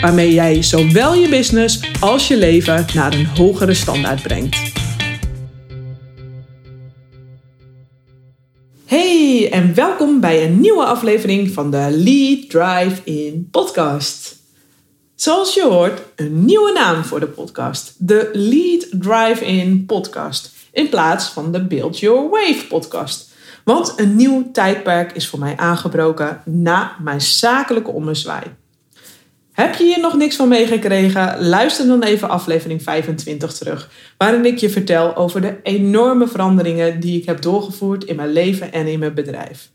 waarmee jij zowel je business als je leven naar een hogere standaard brengt. Hey en welkom bij een nieuwe aflevering van de Lead Drive In podcast. Zoals je hoort, een nieuwe naam voor de podcast. De Lead Drive In podcast. In plaats van de Build Your Wave podcast. Want een nieuw tijdperk is voor mij aangebroken na mijn zakelijke ommezwaai. Heb je hier nog niks van meegekregen? Luister dan even aflevering 25 terug, waarin ik je vertel over de enorme veranderingen die ik heb doorgevoerd in mijn leven en in mijn bedrijf.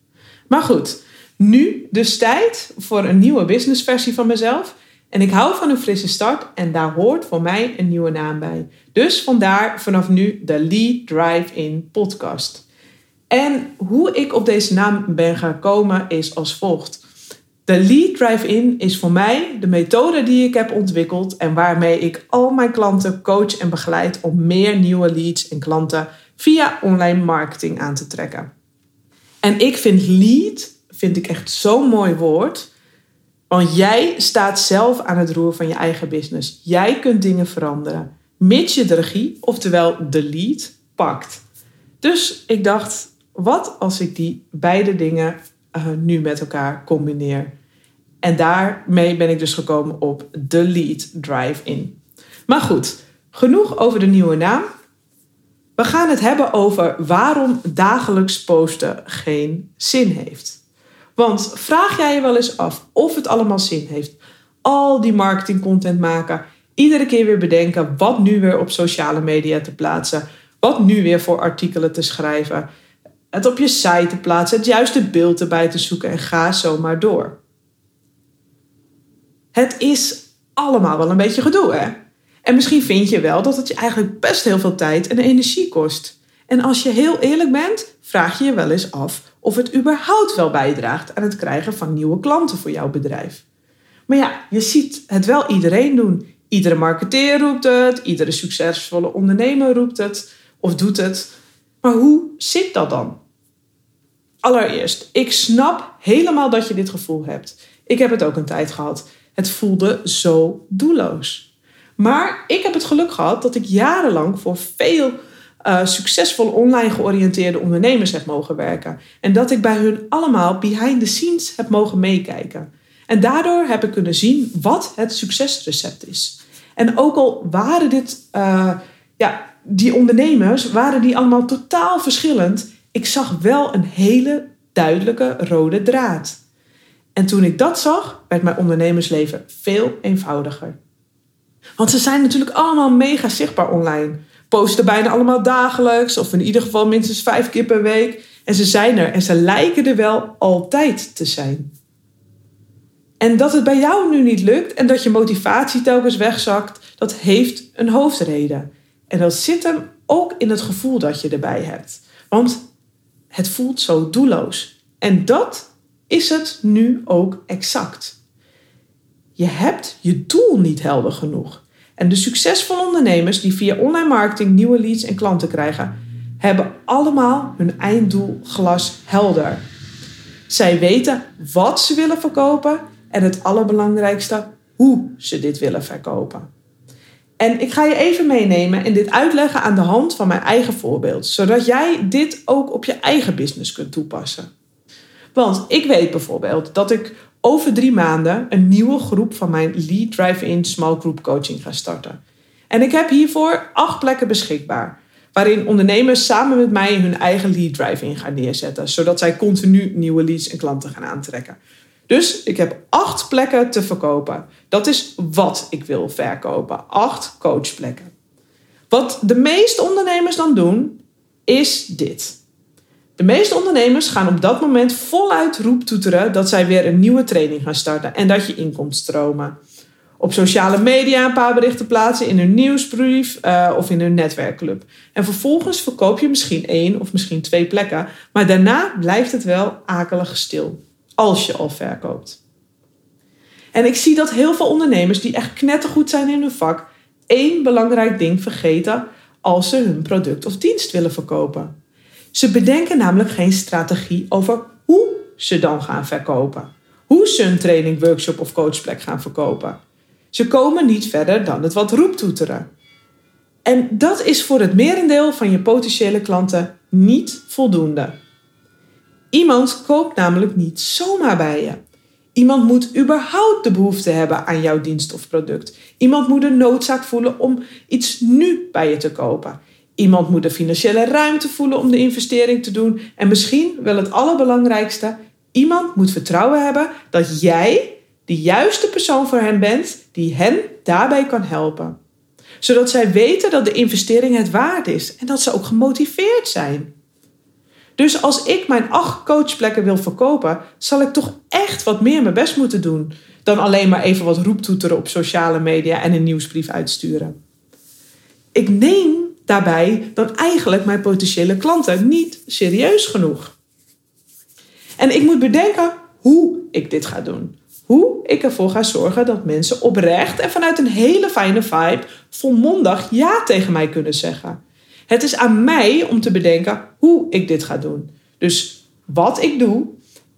Maar goed, nu dus tijd voor een nieuwe businessversie van mezelf. En ik hou van een frisse start en daar hoort voor mij een nieuwe naam bij. Dus vandaar vanaf nu de Lead Drive-In podcast. En hoe ik op deze naam ben gekomen is als volgt. De Lead Drive-In is voor mij de methode die ik heb ontwikkeld en waarmee ik al mijn klanten coach en begeleid om meer nieuwe leads en klanten via online marketing aan te trekken. En ik vind lead vind ik echt zo'n mooi woord. Want jij staat zelf aan het roer van je eigen business. Jij kunt dingen veranderen. Mits je de regie, oftewel de lead, pakt. Dus ik dacht, wat als ik die beide dingen uh, nu met elkaar combineer. En daarmee ben ik dus gekomen op de Lead Drive-In. Maar goed, genoeg over de nieuwe naam. We gaan het hebben over waarom dagelijks posten geen zin heeft. Want vraag jij je wel eens af of het allemaal zin heeft? Al die marketingcontent maken, iedere keer weer bedenken wat nu weer op sociale media te plaatsen, wat nu weer voor artikelen te schrijven het op je site te plaatsen, het juiste beeld erbij te zoeken en ga zo maar door. Het is allemaal wel een beetje gedoe, hè? En misschien vind je wel dat het je eigenlijk best heel veel tijd en energie kost. En als je heel eerlijk bent, vraag je je wel eens af of het überhaupt wel bijdraagt aan het krijgen van nieuwe klanten voor jouw bedrijf. Maar ja, je ziet het wel iedereen doen. Iedere marketeer roept het, iedere succesvolle ondernemer roept het of doet het. Maar hoe zit dat dan? Allereerst, ik snap helemaal dat je dit gevoel hebt. Ik heb het ook een tijd gehad. Het voelde zo doelloos. Maar ik heb het geluk gehad dat ik jarenlang voor veel uh, succesvolle online georiënteerde ondernemers heb mogen werken. En dat ik bij hun allemaal behind the scenes heb mogen meekijken. En daardoor heb ik kunnen zien wat het succesrecept is. En ook al waren dit, uh, ja, die ondernemers, waren die allemaal totaal verschillend ik zag wel een hele duidelijke rode draad. En toen ik dat zag, werd mijn ondernemersleven veel eenvoudiger. Want ze zijn natuurlijk allemaal mega zichtbaar online. Posten bijna allemaal dagelijks of in ieder geval minstens vijf keer per week. En ze zijn er en ze lijken er wel altijd te zijn. En dat het bij jou nu niet lukt en dat je motivatie telkens wegzakt, dat heeft een hoofdreden. En dat zit hem ook in het gevoel dat je erbij hebt. Want het voelt zo doelloos. En dat is het nu ook exact. Je hebt je doel niet helder genoeg. En de succesvolle ondernemers die via online marketing nieuwe leads en klanten krijgen, hebben allemaal hun einddoel glas helder. Zij weten wat ze willen verkopen en het allerbelangrijkste, hoe ze dit willen verkopen. En ik ga je even meenemen en dit uitleggen aan de hand van mijn eigen voorbeeld, zodat jij dit ook op je eigen business kunt toepassen. Want ik weet bijvoorbeeld dat ik over drie maanden een nieuwe groep van mijn Lead Drive-In Small Group Coaching ga starten. En ik heb hiervoor acht plekken beschikbaar, waarin ondernemers samen met mij hun eigen Lead Drive-In gaan neerzetten, zodat zij continu nieuwe leads en klanten gaan aantrekken. Dus ik heb acht plekken te verkopen. Dat is wat ik wil verkopen. Acht coachplekken. Wat de meeste ondernemers dan doen, is dit. De meeste ondernemers gaan op dat moment voluit roeptoeteren dat zij weer een nieuwe training gaan starten en dat je inkomt stromen. Op sociale media een paar berichten plaatsen, in hun nieuwsbrief uh, of in hun netwerkclub. En vervolgens verkoop je misschien één of misschien twee plekken, maar daarna blijft het wel akelig stil. Als je al verkoopt. En ik zie dat heel veel ondernemers die echt knettergoed zijn in hun vak, één belangrijk ding vergeten als ze hun product of dienst willen verkopen. Ze bedenken namelijk geen strategie over hoe ze dan gaan verkopen. Hoe ze een training, workshop of coachplek gaan verkopen. Ze komen niet verder dan het wat roeptoeteren. En dat is voor het merendeel van je potentiële klanten niet voldoende. Iemand koopt namelijk niet zomaar bij je. Iemand moet überhaupt de behoefte hebben aan jouw dienst of product. Iemand moet de noodzaak voelen om iets nu bij je te kopen. Iemand moet de financiële ruimte voelen om de investering te doen. En misschien wel het allerbelangrijkste, iemand moet vertrouwen hebben dat jij de juiste persoon voor hen bent die hen daarbij kan helpen. Zodat zij weten dat de investering het waard is en dat ze ook gemotiveerd zijn. Dus als ik mijn acht coachplekken wil verkopen, zal ik toch echt wat meer mijn best moeten doen dan alleen maar even wat roeptoeteren op sociale media en een nieuwsbrief uitsturen. Ik neem daarbij dan eigenlijk mijn potentiële klanten niet serieus genoeg. En ik moet bedenken hoe ik dit ga doen. Hoe ik ervoor ga zorgen dat mensen oprecht en vanuit een hele fijne vibe volmondig ja tegen mij kunnen zeggen. Het is aan mij om te bedenken hoe ik dit ga doen. Dus wat ik doe,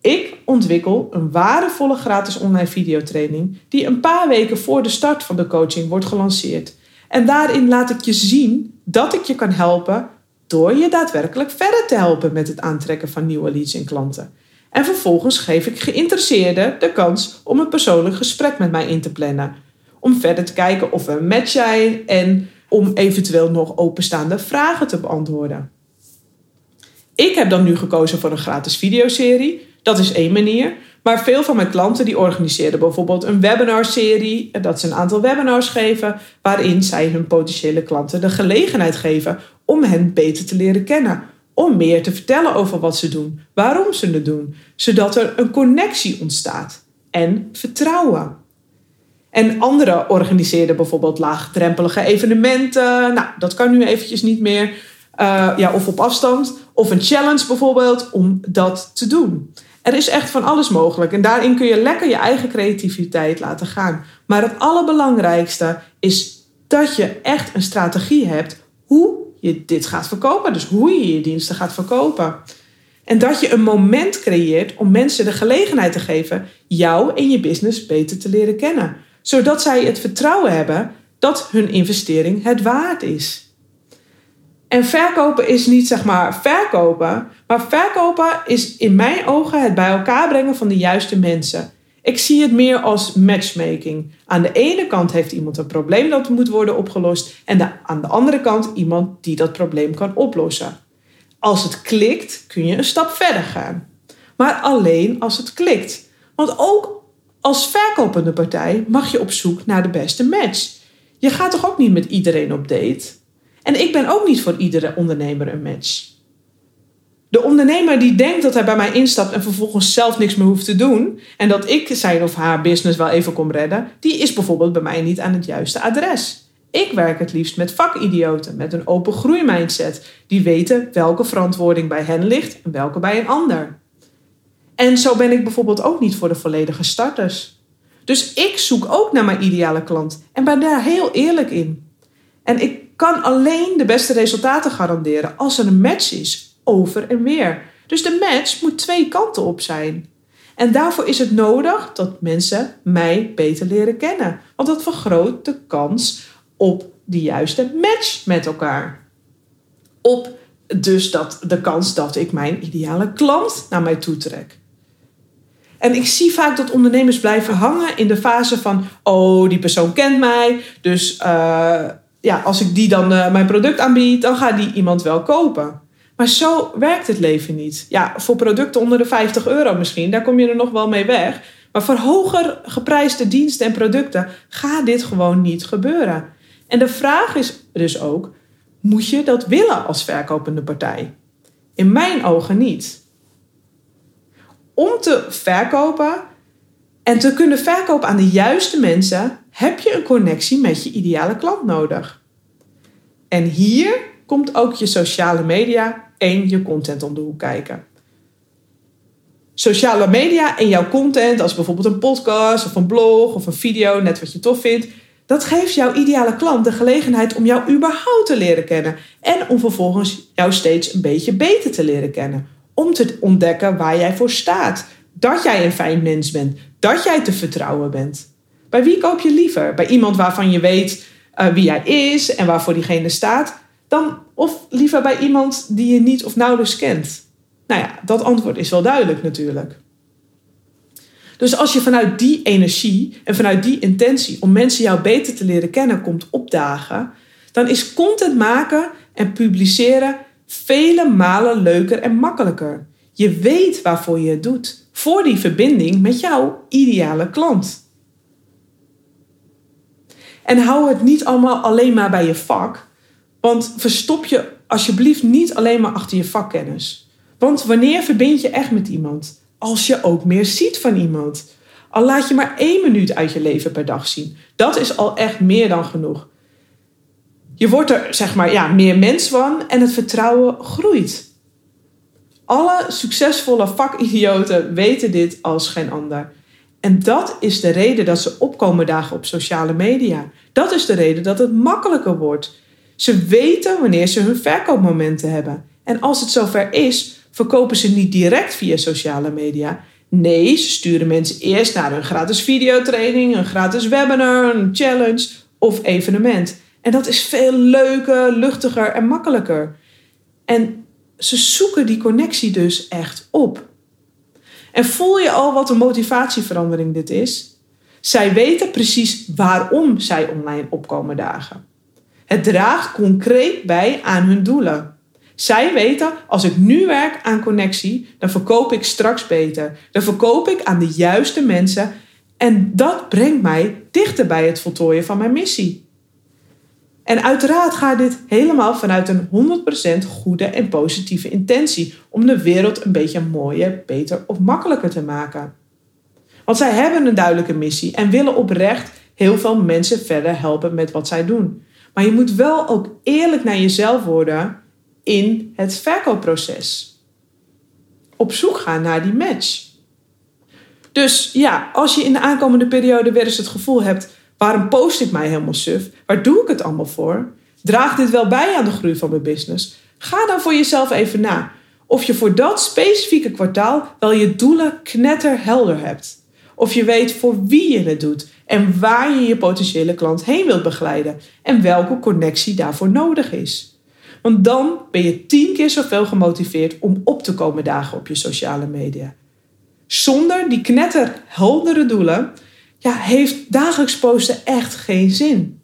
ik ontwikkel een waardevolle gratis online videotraining die een paar weken voor de start van de coaching wordt gelanceerd. En daarin laat ik je zien dat ik je kan helpen door je daadwerkelijk verder te helpen met het aantrekken van nieuwe leads en klanten. En vervolgens geef ik geïnteresseerden de kans om een persoonlijk gesprek met mij in te plannen. Om verder te kijken of we een zijn en om eventueel nog openstaande vragen te beantwoorden. Ik heb dan nu gekozen voor een gratis videoserie. Dat is één manier. Maar veel van mijn klanten die organiseren bijvoorbeeld een webinarserie. Dat ze een aantal webinars geven waarin zij hun potentiële klanten de gelegenheid geven om hen beter te leren kennen. Om meer te vertellen over wat ze doen, waarom ze het doen, zodat er een connectie ontstaat en vertrouwen. En anderen organiseerden bijvoorbeeld laagdrempelige evenementen. Nou, dat kan nu eventjes niet meer. Uh, ja, of op afstand. Of een challenge bijvoorbeeld om dat te doen. Er is echt van alles mogelijk. En daarin kun je lekker je eigen creativiteit laten gaan. Maar het allerbelangrijkste is dat je echt een strategie hebt hoe je dit gaat verkopen. Dus hoe je je diensten gaat verkopen. En dat je een moment creëert om mensen de gelegenheid te geven jou en je business beter te leren kennen zodat zij het vertrouwen hebben dat hun investering het waard is. En verkopen is niet zeg maar verkopen, maar verkopen is in mijn ogen het bij elkaar brengen van de juiste mensen. Ik zie het meer als matchmaking. Aan de ene kant heeft iemand een probleem dat moet worden opgelost en aan de andere kant iemand die dat probleem kan oplossen. Als het klikt, kun je een stap verder gaan. Maar alleen als het klikt. Want ook als verkopende partij mag je op zoek naar de beste match. Je gaat toch ook niet met iedereen op date? En ik ben ook niet voor iedere ondernemer een match. De ondernemer die denkt dat hij bij mij instapt en vervolgens zelf niks meer hoeft te doen en dat ik zijn of haar business wel even kom redden, die is bijvoorbeeld bij mij niet aan het juiste adres. Ik werk het liefst met vakidioten, met een open groeimindset, die weten welke verantwoording bij hen ligt en welke bij een ander. En zo ben ik bijvoorbeeld ook niet voor de volledige starters. Dus ik zoek ook naar mijn ideale klant en ben daar heel eerlijk in. En ik kan alleen de beste resultaten garanderen als er een match is, over en weer. Dus de match moet twee kanten op zijn. En daarvoor is het nodig dat mensen mij beter leren kennen. Want dat vergroot de kans op de juiste match met elkaar. Op dus dat de kans dat ik mijn ideale klant naar mij toe trek. En ik zie vaak dat ondernemers blijven hangen in de fase van: oh, die persoon kent mij. Dus uh, ja, als ik die dan uh, mijn product aanbied, dan gaat die iemand wel kopen. Maar zo werkt het leven niet. Ja, voor producten onder de 50 euro misschien, daar kom je er nog wel mee weg. Maar voor hoger geprijsde diensten en producten gaat dit gewoon niet gebeuren. En de vraag is dus ook: moet je dat willen als verkopende partij? In mijn ogen niet om te verkopen En te kunnen verkopen aan de juiste mensen heb je een connectie met je ideale klant nodig. En hier komt ook je sociale media en je content om de hoek kijken. Sociale media en jouw content, als bijvoorbeeld een podcast of een blog of een video, net wat je tof vindt, dat geeft jouw ideale klant de gelegenheid om jou überhaupt te leren kennen en om vervolgens jou steeds een beetje beter te leren kennen. Om te ontdekken waar jij voor staat. Dat jij een fijn mens bent, dat jij te vertrouwen bent. Bij wie koop je liever? Bij iemand waarvan je weet uh, wie hij is en waarvoor diegene staat, dan of liever bij iemand die je niet of nauwelijks kent? Nou ja, dat antwoord is wel duidelijk natuurlijk. Dus als je vanuit die energie en vanuit die intentie om mensen jou beter te leren kennen komt opdagen, dan is content maken en publiceren vele malen leuker en makkelijker. Je weet waarvoor je het doet, voor die verbinding met jouw ideale klant. En hou het niet allemaal alleen maar bij je vak, want verstop je alsjeblieft niet alleen maar achter je vakkennis. Want wanneer verbind je echt met iemand? Als je ook meer ziet van iemand. Al laat je maar één minuut uit je leven per dag zien. Dat is al echt meer dan genoeg. Je wordt er zeg maar ja, meer mens van en het vertrouwen groeit. Alle succesvolle vakidioten weten dit als geen ander. En dat is de reden dat ze opkomen dagen op sociale media. Dat is de reden dat het makkelijker wordt. Ze weten wanneer ze hun verkoopmomenten hebben. En als het zover is, verkopen ze niet direct via sociale media. Nee, ze sturen mensen eerst naar een gratis videotraining, een gratis webinar, een challenge of evenement. En dat is veel leuker, luchtiger en makkelijker. En ze zoeken die connectie dus echt op. En voel je al wat een motivatieverandering dit is? Zij weten precies waarom zij online opkomen dagen. Het draagt concreet bij aan hun doelen. Zij weten, als ik nu werk aan connectie, dan verkoop ik straks beter. Dan verkoop ik aan de juiste mensen en dat brengt mij dichter bij het voltooien van mijn missie. En uiteraard gaat dit helemaal vanuit een 100% goede en positieve intentie om de wereld een beetje mooier, beter of makkelijker te maken. Want zij hebben een duidelijke missie en willen oprecht heel veel mensen verder helpen met wat zij doen. Maar je moet wel ook eerlijk naar jezelf worden in het verkoopproces. Op zoek gaan naar die match. Dus ja, als je in de aankomende periode weer eens het gevoel hebt: waarom post ik mij helemaal suf? Waar doe ik het allemaal voor? Draagt dit wel bij aan de groei van mijn business? Ga dan voor jezelf even na of je voor dat specifieke kwartaal wel je doelen knetterhelder hebt. Of je weet voor wie je het doet en waar je je potentiële klant heen wilt begeleiden en welke connectie daarvoor nodig is. Want dan ben je tien keer zoveel gemotiveerd om op te komen dagen op je sociale media. Zonder die knetterheldere doelen ja, heeft dagelijks posten echt geen zin.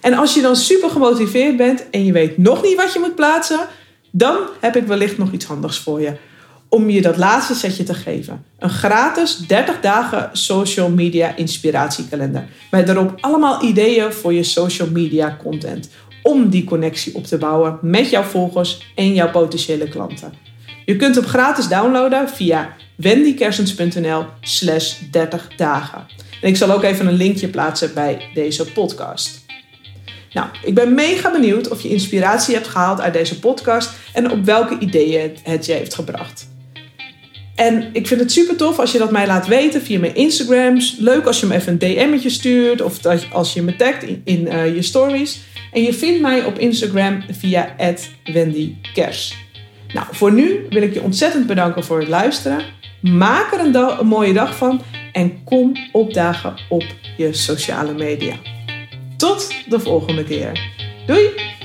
En als je dan super gemotiveerd bent en je weet nog niet wat je moet plaatsen, dan heb ik wellicht nog iets handigs voor je om je dat laatste setje te geven. Een gratis 30 dagen social media inspiratiekalender. Met daarop allemaal ideeën voor je social media content. Om die connectie op te bouwen met jouw volgers en jouw potentiële klanten. Je kunt hem gratis downloaden via wendykersens.nl slash 30 dagen. En ik zal ook even een linkje plaatsen bij deze podcast. Nou, ik ben mega benieuwd of je inspiratie hebt gehaald uit deze podcast en op welke ideeën het je heeft gebracht. En ik vind het super tof als je dat mij laat weten via mijn Instagrams. Leuk als je me even een DM'tje stuurt of als je me tagt in, uh, je stories. En je vindt mij op Instagram via @wendykers. Nou, voor nu wil ik je ontzettend bedanken voor het luisteren. Maak er een, mooie dag van en kom opdagen op je sociale media. Tot de volgende keer. Doei!